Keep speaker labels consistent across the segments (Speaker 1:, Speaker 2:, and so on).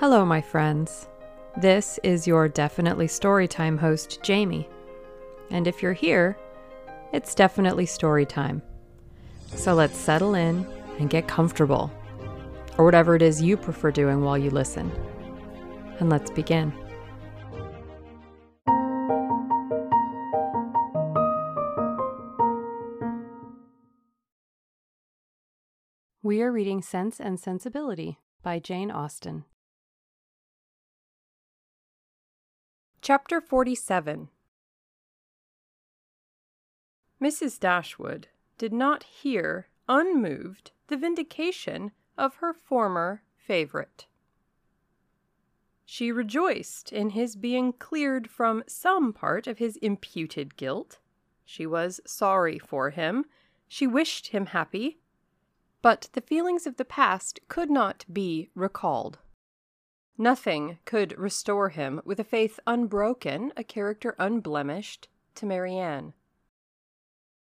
Speaker 1: Hello, my friends. This is your Definitely Storytime host, Jamie. And if you're here, it's definitely storytime. So let's settle in and get comfortable, or whatever it is you prefer doing while you listen. And let's begin. We are reading Sense and Sensibility by Jane Austen.
Speaker 2: Chapter 47 Mrs. Dashwood did not hear, unmoved, the vindication of her former favorite. She rejoiced in his being cleared from some part of his imputed guilt. She was sorry for him. She wished him happy. But the feelings of the past could not be recalled. Nothing could restore him with a faith unbroken, a character unblemished, to Marianne.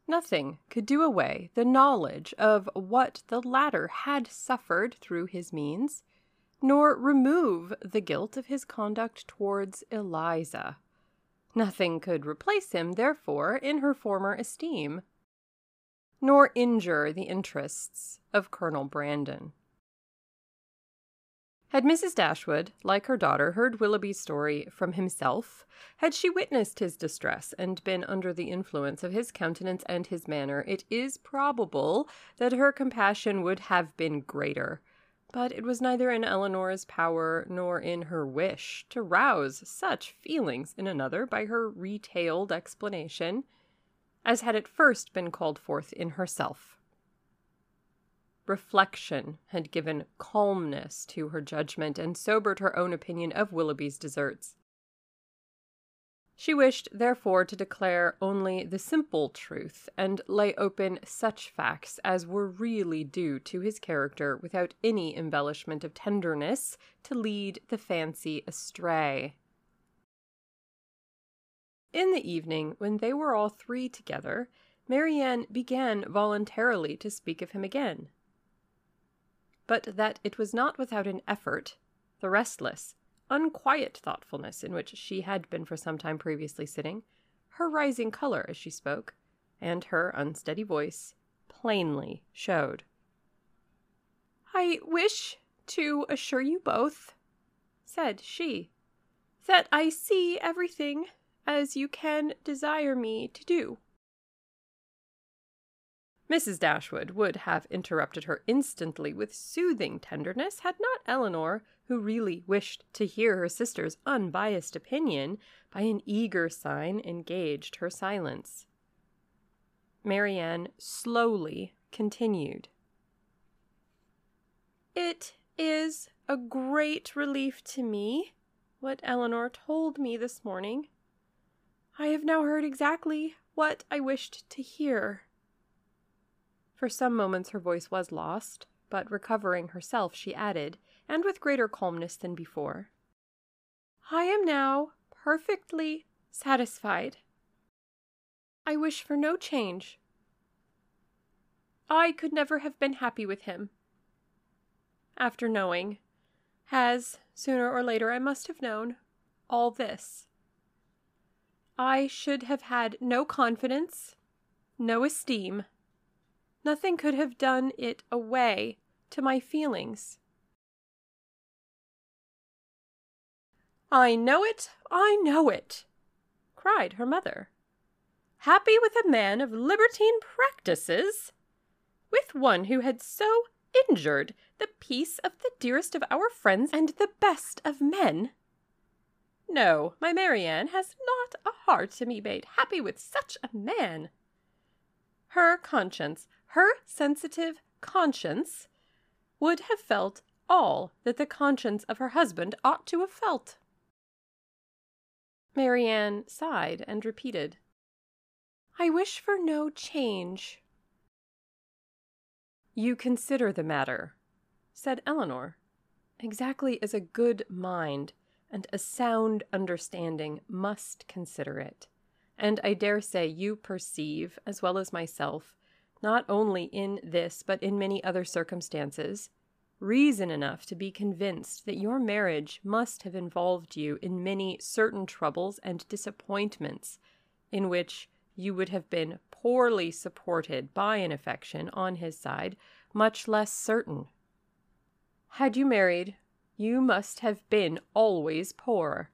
Speaker 2: Nothing could do away the knowledge of what the latter had suffered through his means, nor remove the guilt of his conduct towards Eliza. Nothing could replace him, therefore, in her former esteem, nor injure the interests of Colonel Brandon. Had Mrs. Dashwood, like her daughter, heard Willoughby's story from himself, had she witnessed his distress and been under the influence of his countenance and his manner, it is probable that her compassion would have been greater. But it was neither in Elinor's power nor in her wish to rouse such feelings in another by her retailed explanation, as had at first been called forth in herself. Reflection had given calmness to her judgment and sobered her own opinion of Willoughby's deserts. She wished, therefore, to declare only the simple truth and lay open such facts as were really due to his character without any embellishment of tenderness to lead the fancy astray. In the evening, when they were all three together, Marianne began voluntarily to speak of him again but that it was not without an effort, the restless, unquiet thoughtfulness in which she had been for some time previously sitting, her rising color as she spoke, and her unsteady voice, plainly showed. I wish to assure you both, said she, that I see everything as you can desire me to do. Mrs. Dashwood would have interrupted her instantly with soothing tenderness had not Elinor, who really wished to hear her sister's unbiased opinion, by an eager sign engaged her silence. Marianne slowly continued. It is a great relief to me what Elinor told me this morning. I have now heard exactly what I wished to hear. For some moments her voice was lost, but recovering herself, she added, and with greater calmness than before, I am now perfectly satisfied. I wish for no change. I could never have been happy with him. After knowing, as sooner or later I must have known, all this. I should have had no confidence, no esteem, Nothing could have done it away to my feelings. I know it, I know it, cried her mother. Happy with a man of libertine practices? With one who had so injured the peace of the dearest of our friends and the best of men? No, my Marianne has not a heart to be made happy with such a man. Her conscience her sensitive conscience would have felt all that the conscience of her husband ought to have felt. Marianne sighed and repeated, I wish for no change. You consider the matter, said Elinor, exactly as a good mind and a sound understanding must consider it. And I dare say you perceive, as well as myself, not only in this but in many other circumstances, reason enough to be convinced that your marriage must have involved you in many certain troubles and disappointments in which you would have been poorly supported by an affection on his side much less certain. Had you married, you must have been always poor.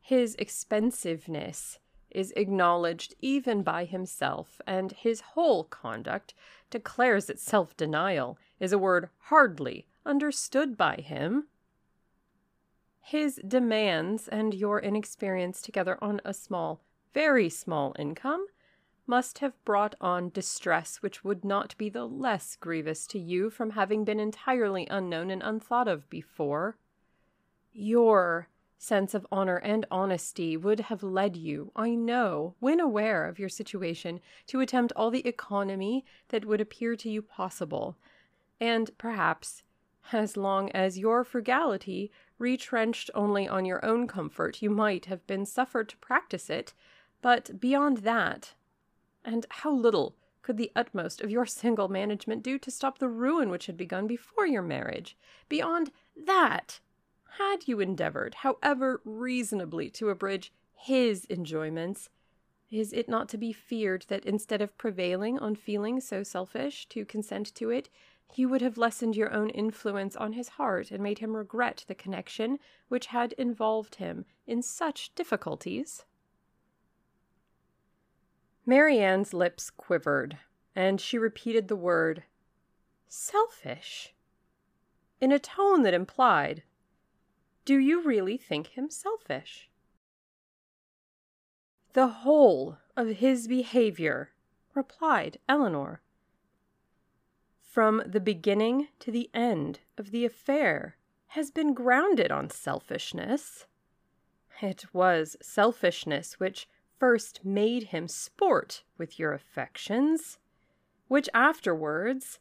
Speaker 2: His expensiveness is acknowledged even by himself, and his whole conduct declares that self denial is a word hardly understood by him. His demands and your inexperience together on a small, very small income must have brought on distress which would not be the less grievous to you from having been entirely unknown and unthought of before. Your sense of honor and honesty would have led you, I know, when aware of your situation, to attempt all the economy that would appear to you possible, and perhaps, as long as your frugality retrenched only on your own comfort, you might have been suffered to practice it, but beyond that, and how little could the utmost of your single management do to stop the ruin which had begun before your marriage? Beyond that, had you endeavored, however reasonably, to abridge his enjoyments, is it not to be feared that instead of prevailing on feelings so selfish to consent to it, you would have lessened your own influence on his heart and made him regret the connection which had involved him in such difficulties? Marianne's lips quivered, and she repeated the word selfish in a tone that implied do you really think him selfish? The whole of his behavior, replied Elinor, from the beginning to the end of the affair, has been grounded on selfishness. It was selfishness which first made him sport with your affections, which afterwards,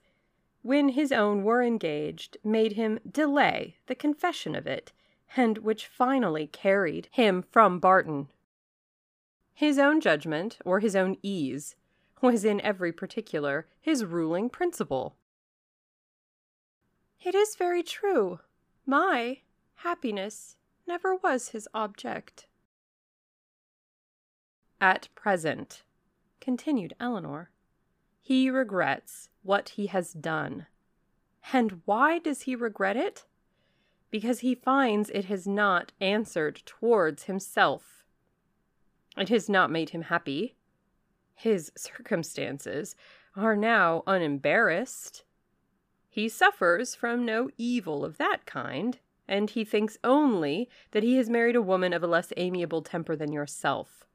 Speaker 2: when his own were engaged, made him delay the confession of it and which finally carried him from Barton. His own judgment, or his own ease, was in every particular his ruling principle. It is very true. My happiness never was his object. At present, continued Elinor, he regrets what he has done. And why does he regret it? Because he finds it has not answered towards himself. It has not made him happy. His circumstances are now unembarrassed. He suffers from no evil of that kind, and he thinks only that he has married a woman of a less amiable temper than yourself.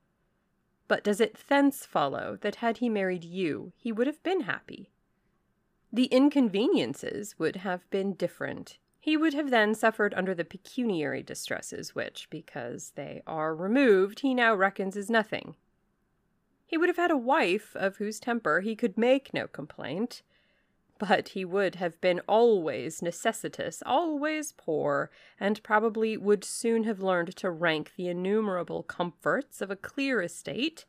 Speaker 2: But does it thence follow that had he married you, he would have been happy? The inconveniences would have been different he would have then suffered under the pecuniary distresses which, because they are removed, he now reckons as nothing. He would have had a wife of whose temper he could make no complaint, but he would have been always necessitous, always poor, and probably would soon have learned to rank the innumerable comforts of a clear estate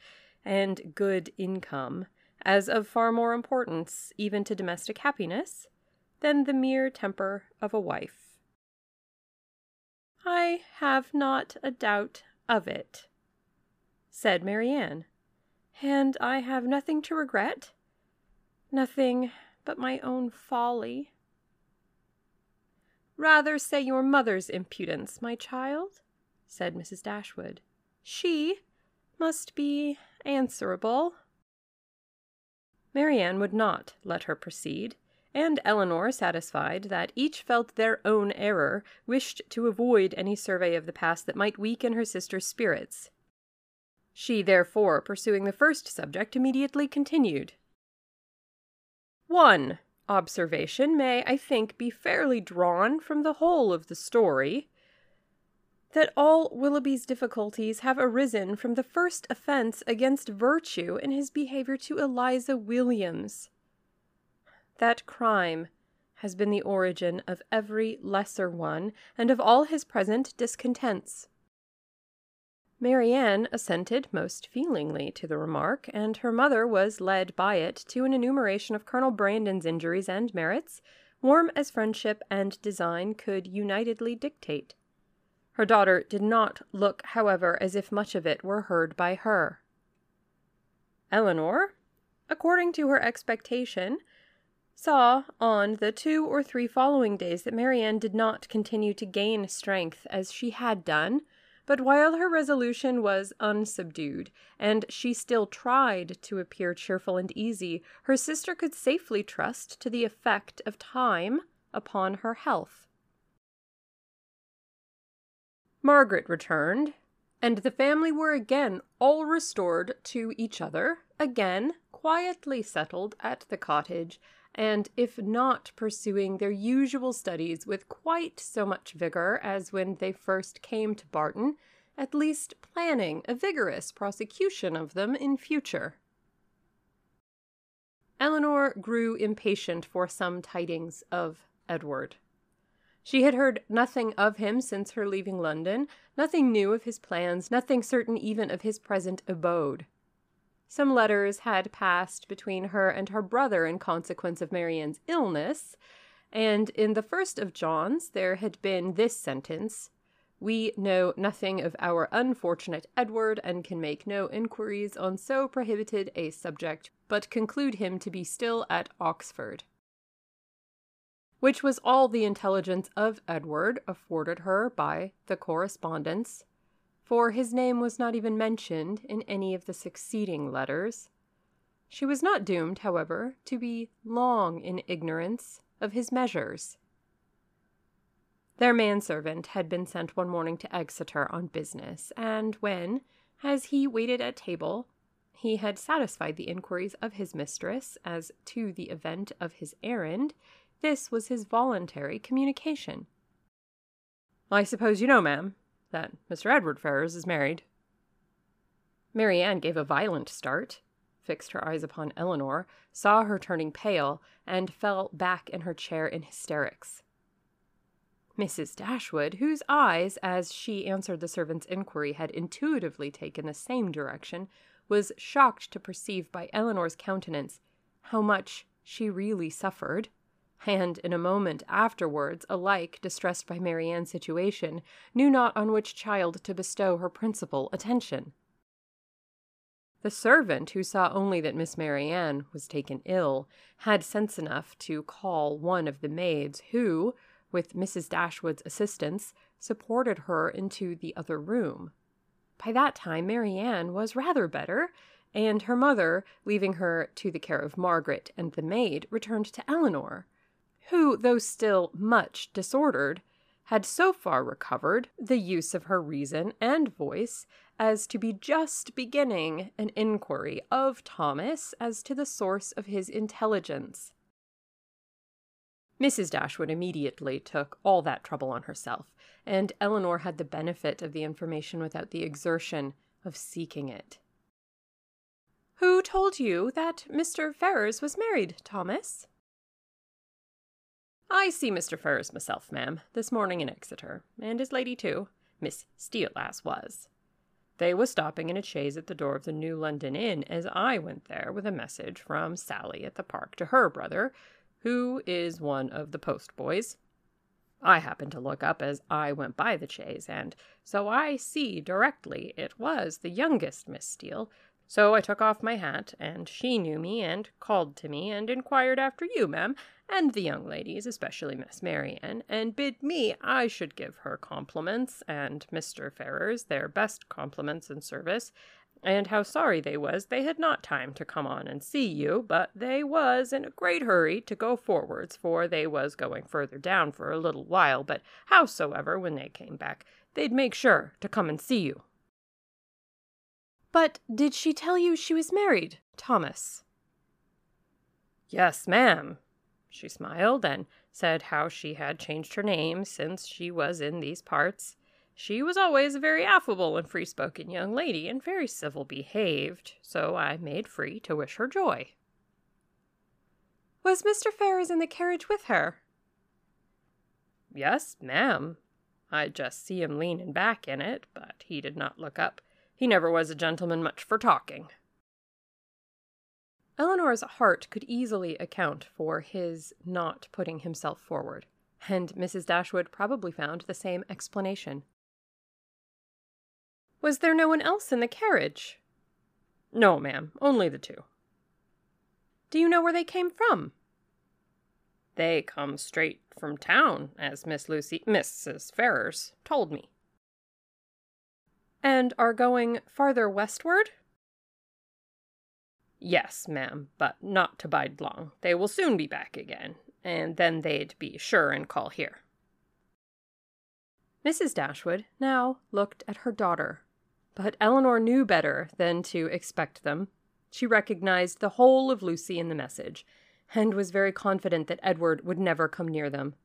Speaker 2: and good income as of far more importance even to domestic happiness than the mere temper of a wife. I have not a doubt of it, said Marianne, and I have nothing to regret, nothing but my own folly. Rather say your mother's impudence, my child, said Mrs. Dashwood. She must be answerable. Marianne would not let her proceed, and Elinor, satisfied that each felt their own error, wished to avoid any survey of the past that might weaken her sister's spirits. She, therefore, pursuing the first subject, immediately continued. One observation may, I think, be fairly drawn from the whole of the story that all Willoughby's difficulties have arisen from the first offense against virtue in his behavior to Eliza Williams. That crime has been the origin of every lesser one and of all his present discontents. Marianne assented most feelingly to the remark, and her mother was led by it to an enumeration of Colonel Brandon's injuries and merits, warm as friendship and design could unitedly dictate. Her daughter did not look, however, as if much of it were heard by her. Elinor, according to her expectation, saw on the two or three following days that Marianne did not continue to gain strength as she had done, but while her resolution was unsubdued, and she still tried to appear cheerful and easy, her sister could safely trust to the effect of time upon her health. Margaret returned, and the family were again all restored to each other, again quietly settled at the cottage, and if not pursuing their usual studies with quite so much vigor as when they first came to Barton, at least planning a vigorous prosecution of them in future. Elinor grew impatient for some tidings of Edward. She had heard nothing of him since her leaving London, nothing new of his plans, nothing certain even of his present abode. Some letters had passed between her and her brother in consequence of Marianne's illness, and in the first of John's there had been this sentence We know nothing of our unfortunate Edward, and can make no inquiries on so prohibited a subject, but conclude him to be still at Oxford. Which was all the intelligence of Edward afforded her by the correspondence for his name was not even mentioned in any of the succeeding letters. She was not doomed, however, to be long in ignorance of his measures. Their manservant had been sent one morning to Exeter on business, and when, as he waited at table, he had satisfied the inquiries of his mistress as to the event of his errand, this was his voluntary communication. I suppose you know, ma'am, that Mr. Edward Ferrars is married. Marianne gave a violent start, fixed her eyes upon Elinor, saw her turning pale, and fell back in her chair in hysterics. Mrs. Dashwood, whose eyes, as she answered the servant's inquiry, had intuitively taken the same direction, was shocked to perceive by Elinor's countenance how much she really suffered and in a moment afterwards, alike distressed by Marianne's situation, knew not on which child to bestow her principal attention. The servant, who saw only that Miss Marianne was taken ill, had sense enough to call one of the maids, who, with Mrs. Dashwood's assistance, supported her into the other room. By that time, Marianne was rather better, and her mother, leaving her to the care of Margaret and the maid, returned to Elinor who, though still much disordered, had so far recovered the use of her reason and voice as to be just beginning an inquiry of Thomas as to the source of his intelligence. Mrs. Dashwood immediately took all that trouble on herself, and Elinor had the benefit of the information without the exertion of seeking it. Who told you that Mr. Ferrars was married, Thomas? I see Mr. Ferrars myself, ma'am, this morning in Exeter, and his lady too, Miss Steele as was. They was stopping in a chaise at the door of the New London Inn as I went there with a message from Sally at the park to her brother, who is one of the post boys. I happened to look up as I went by the chaise, and so I see directly it was the youngest Miss Steele. So I took off my hat, and she knew me and called to me and inquired after you, ma'am, and the young ladies, especially Miss Marianne, and bid me I should give her compliments and Mr. Ferrars their best compliments and service, and how sorry they was they had not time to come on and see you, but they was in a great hurry to go forwards, for they was going further down for a little while, but howsoever, when they came back, they'd make sure to come and see you. But did she tell you she was married, Thomas? Yes, ma'am, she smiled and said how she had changed her name since she was in these parts. She was always a very affable and free spoken young lady, and very civil behaved, so I made free to wish her joy. Was Mr. Ferrars in the carriage with her? Yes, ma'am. I just see him leaning back in it, but he did not look up. He never was a gentleman much for talking. Elinor's heart could easily account for his not putting himself forward, and Mrs. Dashwood probably found the same explanation. Was there no one else in the carriage?
Speaker 3: No, ma'am, only the two.
Speaker 2: Do you know where they came from?
Speaker 3: They come straight from town, as Miss Lucy, Mrs. Ferrars, told me.
Speaker 2: And are going farther westward?
Speaker 3: Yes, ma'am, but not to bide long. They will soon be back again, and then they'd be sure and call here.
Speaker 2: Mrs. Dashwood now looked at her daughter, but Elinor knew better than to expect them. She recognized the whole of Lucy in the message, and was very confident that Edward would never come near them.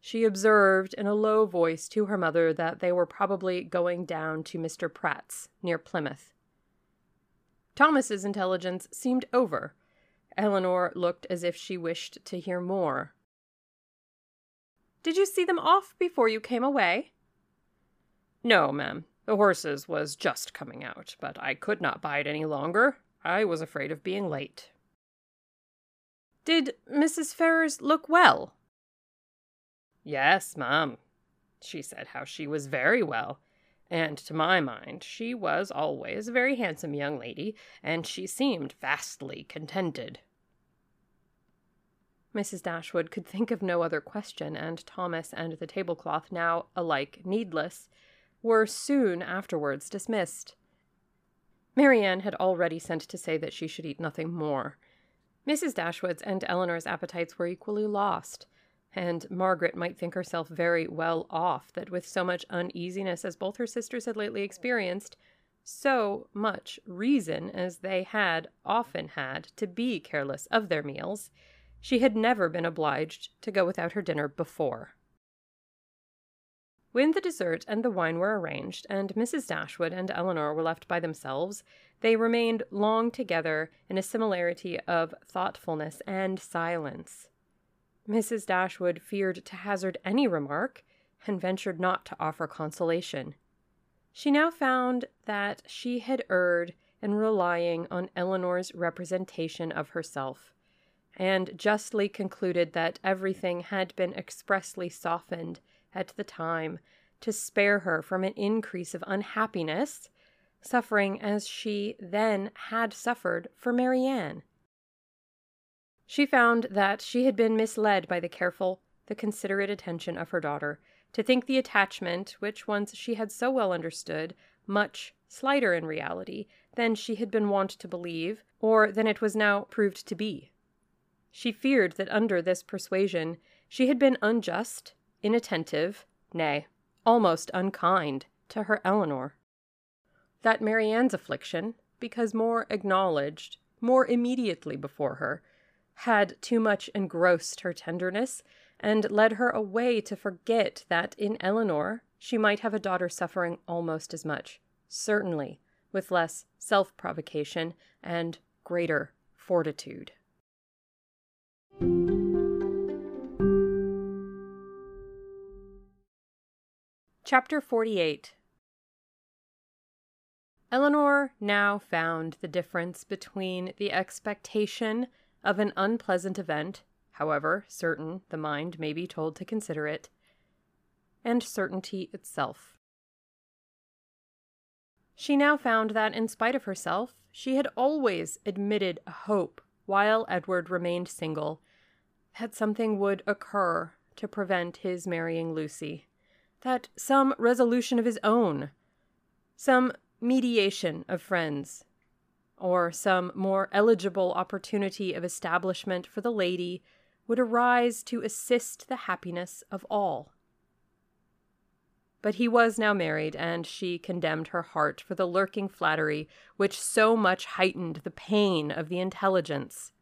Speaker 2: She observed in a low voice to her mother that they were probably going down to Mr. Pratt's, near Plymouth. Thomas's intelligence seemed over. Elinor looked as if she wished to hear more. Did you see them off before you came away?
Speaker 3: No, ma'am. The horses was just coming out, but I could not bide any longer. I was afraid of being late.
Speaker 2: Did Mrs. Ferrars look well?
Speaker 3: Yes, ma'am. She said how she was very well, and to my mind she was always a very handsome young lady, and she seemed vastly contented.
Speaker 2: Mrs. Dashwood could think of no other question, and Thomas and the tablecloth, now alike needless, were soon afterwards dismissed. Marianne had already sent to say that she should eat nothing more. Mrs. Dashwood's and Elinor's appetites were equally lost, and Margaret might think herself very well off that with so much uneasiness as both her sisters had lately experienced, so much reason as they had often had to be careless of their meals, she had never been obliged to go without her dinner before. When the dessert and the wine were arranged, and Mrs. Dashwood and Elinor were left by themselves, they remained long together in a similarity of thoughtfulness and silence. Mrs. Dashwood feared to hazard any remark, and ventured not to offer consolation. She now found that she had erred in relying on Elinor's representation of herself, and justly concluded that everything had been expressly softened at the time to spare her from an increase of unhappiness, suffering as she then had suffered for Marianne. She found that she had been misled by the careful, the considerate attention of her daughter, to think the attachment, which once she had so well understood, much slighter in reality than she had been wont to believe, or than it was now proved to be. She feared that under this persuasion she had been unjust inattentive, nay, almost unkind, to her Elinor. That Marianne's affliction, because more acknowledged, more immediately before her, had too much engrossed her tenderness, and led her away to forget that in Elinor she might have a daughter suffering almost as much, certainly with less self provocation and greater fortitude. Chapter 48 Elinor now found the difference between the expectation of an unpleasant event, however certain the mind may be told to consider it, and certainty itself. She now found that, in spite of herself, she had always admitted a hope while Edward remained single that something would occur to prevent his marrying Lucy that some resolution of his own, some mediation of friends, or some more eligible opportunity of establishment for the lady would arise to assist the happiness of all. But he was now married, and she condemned her heart for the lurking flattery which so much heightened the pain of the intelligence.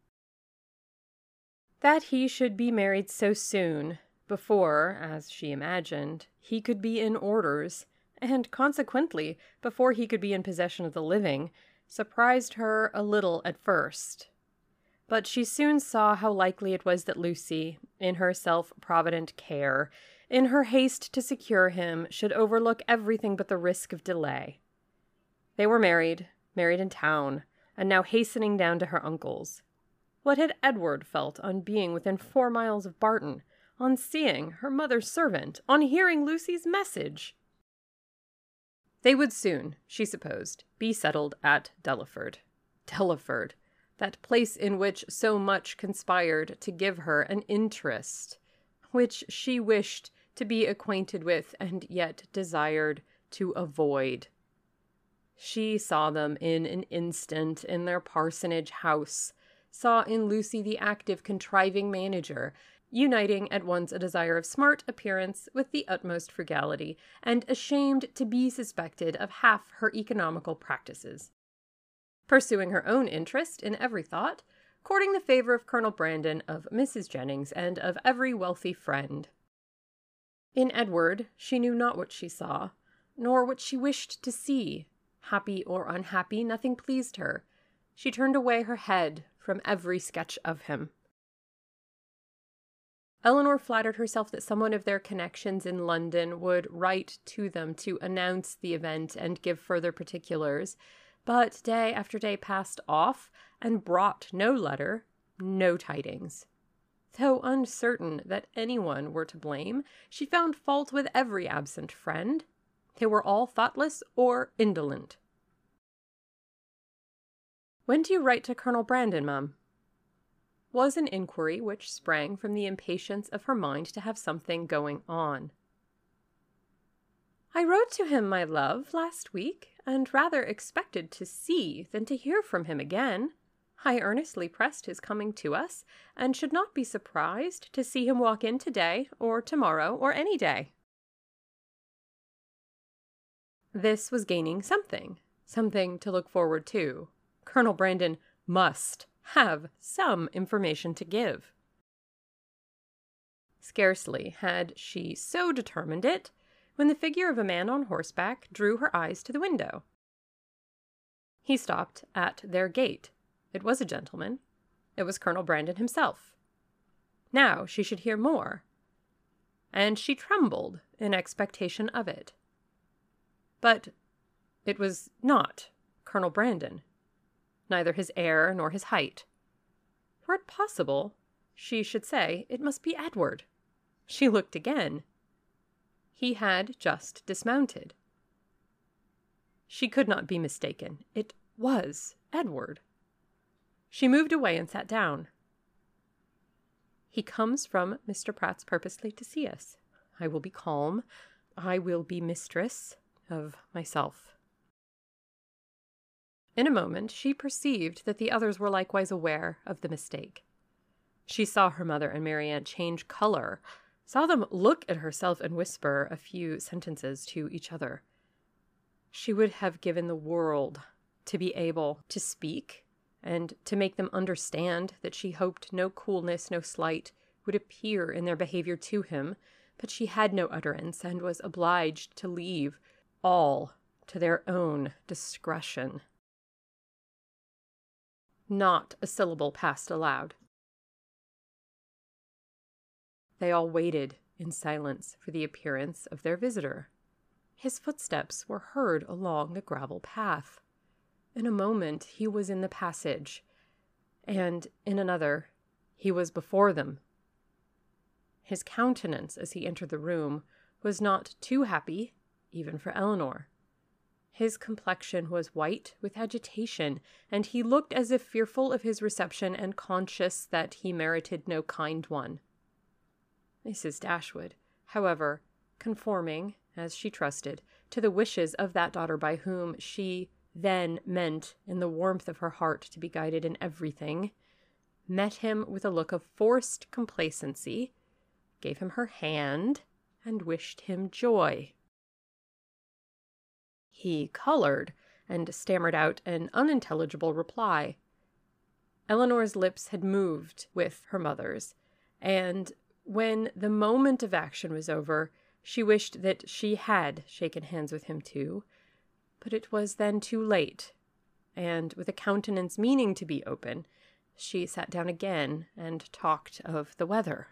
Speaker 2: That he should be married so soon, before, as she imagined, he could be in orders, and consequently before he could be in possession of the living, surprised her a little at first. But she soon saw how likely it was that Lucy, in her self provident care, in her haste to secure him, should overlook everything but the risk of delay. They were married, married in town, and now hastening down to her uncle's. What had Edward felt on being within four miles of Barton, on seeing her mother's servant, on hearing Lucy's message? They would soon, she supposed, be settled at Delaford. Delaford, that place in which so much conspired to give her an interest, which she wished to be acquainted with and yet desired to avoid. She saw them in an instant in their parsonage house, saw in Lucy the active, contriving manager, uniting at once a desire of smart appearance with the utmost frugality, and ashamed to be suspected of half her economical practices. Pursuing her own interest in every thought, courting the favor of Colonel Brandon, of Mrs. Jennings, and of every wealthy friend. In Edward, she knew not what she saw, nor what she wished to see. Happy or unhappy, nothing pleased her. She turned away her head from every sketch of him. Elinor flattered herself that someone of their connections in London would write to them to announce the event and give further particulars, but day after day passed off and brought no letter, no tidings. Though uncertain that anyone were to blame, she found fault with every absent friend. They were all thoughtless or indolent. When do you write to Colonel Brandon, ma'am? Was an inquiry which sprang from the impatience of her mind to have something going on. I wrote to him, my love, last week, and rather expected to see than to hear from him again. I earnestly pressed his coming to us, and should not be surprised to see him walk in today, or tomorrow, or any day. This was gaining something, something to look forward to. Colonel Brandon must have some information to give. Scarcely had she so determined it when the figure of a man on horseback drew her eyes to the window. He stopped at their gate. It was a gentleman. It was Colonel Brandon himself. Now she should hear more. And she trembled in expectation of it. But it was not Colonel Brandon neither his air nor his height. Were it possible, she should say, it must be Edward. She looked again. He had just dismounted. She could not be mistaken. It was Edward. She moved away and sat down. He comes from Mr. Pratt's purposely to see us. I will be calm. I will be mistress of myself. In a moment, she perceived that the others were likewise aware of the mistake. She saw her mother and Marianne change color, saw them look at herself and whisper a few sentences to each other. She would have given the world to be able to speak and to make them understand that she hoped no coolness, no slight would appear in their behavior to him, but she had no utterance and was obliged to leave all to their own discretion. Not a syllable passed aloud. They all waited in silence for the appearance of their visitor. His footsteps were heard along the gravel path. In a moment he was in the passage, and in another he was before them. His countenance as he entered the room was not too happy, even for Elinor. His complexion was white with agitation, and he looked as if fearful of his reception and conscious that he merited no kind one. Mrs. Dashwood, however, conforming, as she trusted, to the wishes of that daughter by whom she then meant in the warmth of her heart to be guided in everything, met him with a look of forced complacency, gave him her hand, and wished him joy. He colored and stammered out an unintelligible reply. Elinor's lips had moved with her mother's, and when the moment of action was over, she wished that she had shaken hands with him too. But it was then too late, and with a countenance meaning to be open, she sat down again and talked of the weather.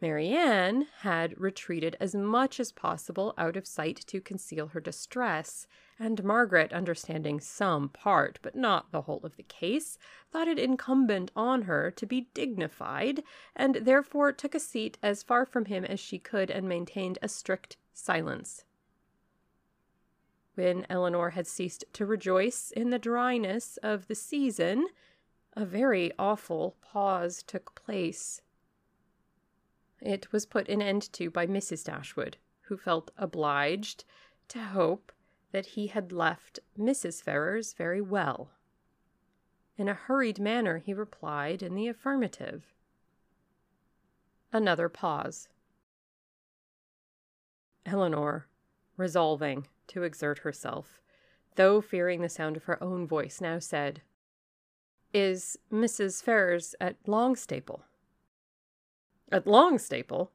Speaker 2: Marianne had retreated as much as possible out of sight to conceal her distress, and Margaret, understanding some part, but not the whole of the case, thought it incumbent on her to be dignified, and therefore took a seat as far from him as she could and maintained a strict silence. When Elinor had ceased to rejoice in the dryness of the season, a very awful pause took place. It was put an end to by Mrs. Dashwood, who felt obliged to hope that he had left Mrs. Ferrars very well. In a hurried manner, he replied in the affirmative. Another pause. Elinor, resolving to exert herself, though fearing the sound of her own voice, now said, Is Mrs. Ferrars at Longstaple? At Longstaple?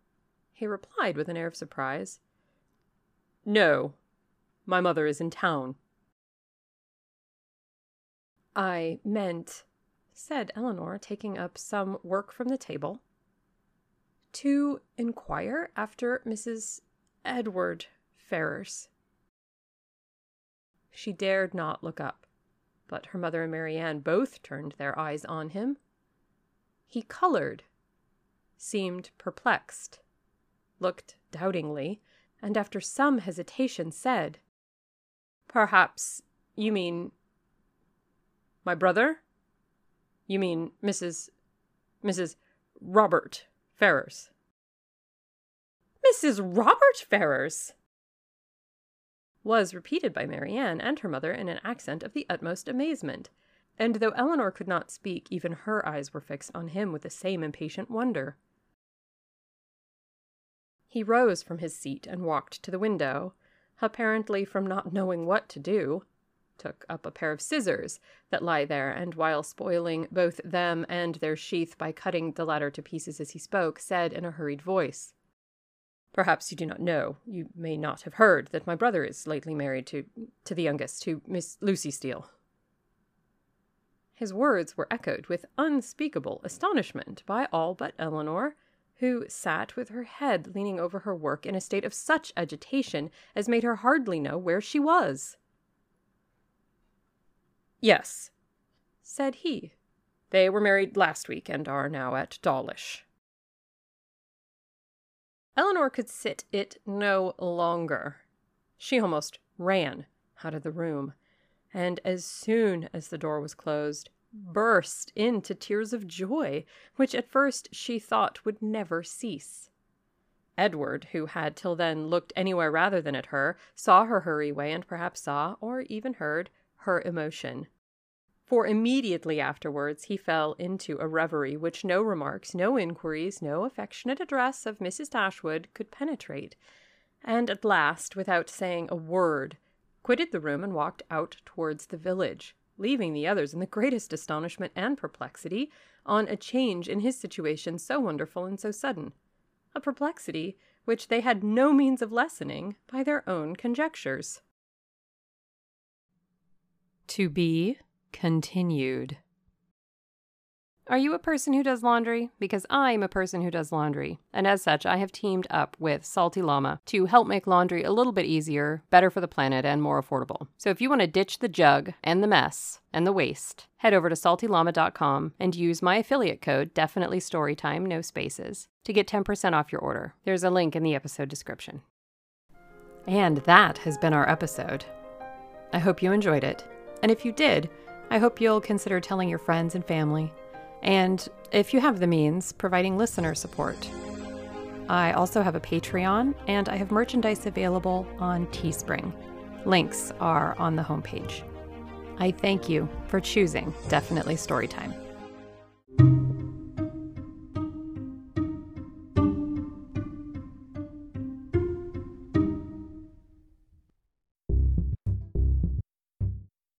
Speaker 2: He replied with an air of surprise. No, my mother is in town. I meant, said Elinor, taking up some work from the table, to inquire after Mrs. Edward Ferrars. She dared not look up, but her mother and Marianne both turned their eyes on him. He colored seemed perplexed, looked doubtingly, and after some hesitation said, Perhaps you mean my brother? You mean Mrs. Mrs. Robert Ferrars. Mrs. Robert Ferrars! was repeated by Marianne and her mother in an accent of the utmost amazement, and though Elinor could not speak, even her eyes were fixed on him with the same impatient wonder. He rose from his seat and walked to the window, apparently from not knowing what to do, took up a pair of scissors that lie there, and while spoiling both them and their sheath by cutting the latter to pieces as he spoke, said in a hurried voice, Perhaps you do not know, you may not have heard, that my brother is lately married to to the youngest, to Miss Lucy Steele. His words were echoed with unspeakable astonishment by all but Elinor, who sat with her head leaning over her work in a state of such agitation as made her hardly know where she was. Yes, said he. They were married last week and are now at Dawlish. Elinor could sit it no longer. She almost ran out of the room, and as soon as the door was closed, burst into tears of joy, which at first she thought would never cease. Edward, who had till then looked anywhere rather than at her, saw her hurry away and perhaps saw, or even heard, her emotion. For immediately afterwards he fell into a reverie which no remarks, no inquiries, no affectionate address of Mrs. Dashwood could penetrate, and at last, without saying a word, quitted the room and walked out towards the village, leaving the others in the greatest astonishment and perplexity on a change in his situation so wonderful and so sudden, a perplexity which they had no means of lessening by their own conjectures.
Speaker 1: To be continued. Are you a person who does laundry? Because I'm a person who does laundry. And as such, I have teamed up with Salty Llama to help make laundry a little bit easier, better for the planet, and more affordable. So if you want to ditch the jug and the mess and the waste, head over to saltyllama.com and use my affiliate code, definitely storytime, no spaces, to get 10% off your order. There's a link in the episode description. And that has been our episode. I hope you enjoyed it. And if you did, I hope you'll consider telling your friends and family and if you have the means, providing listener support. I also have a Patreon and I have merchandise available on Teespring. Links are on the homepage. I thank you for choosing Definitely Storytime.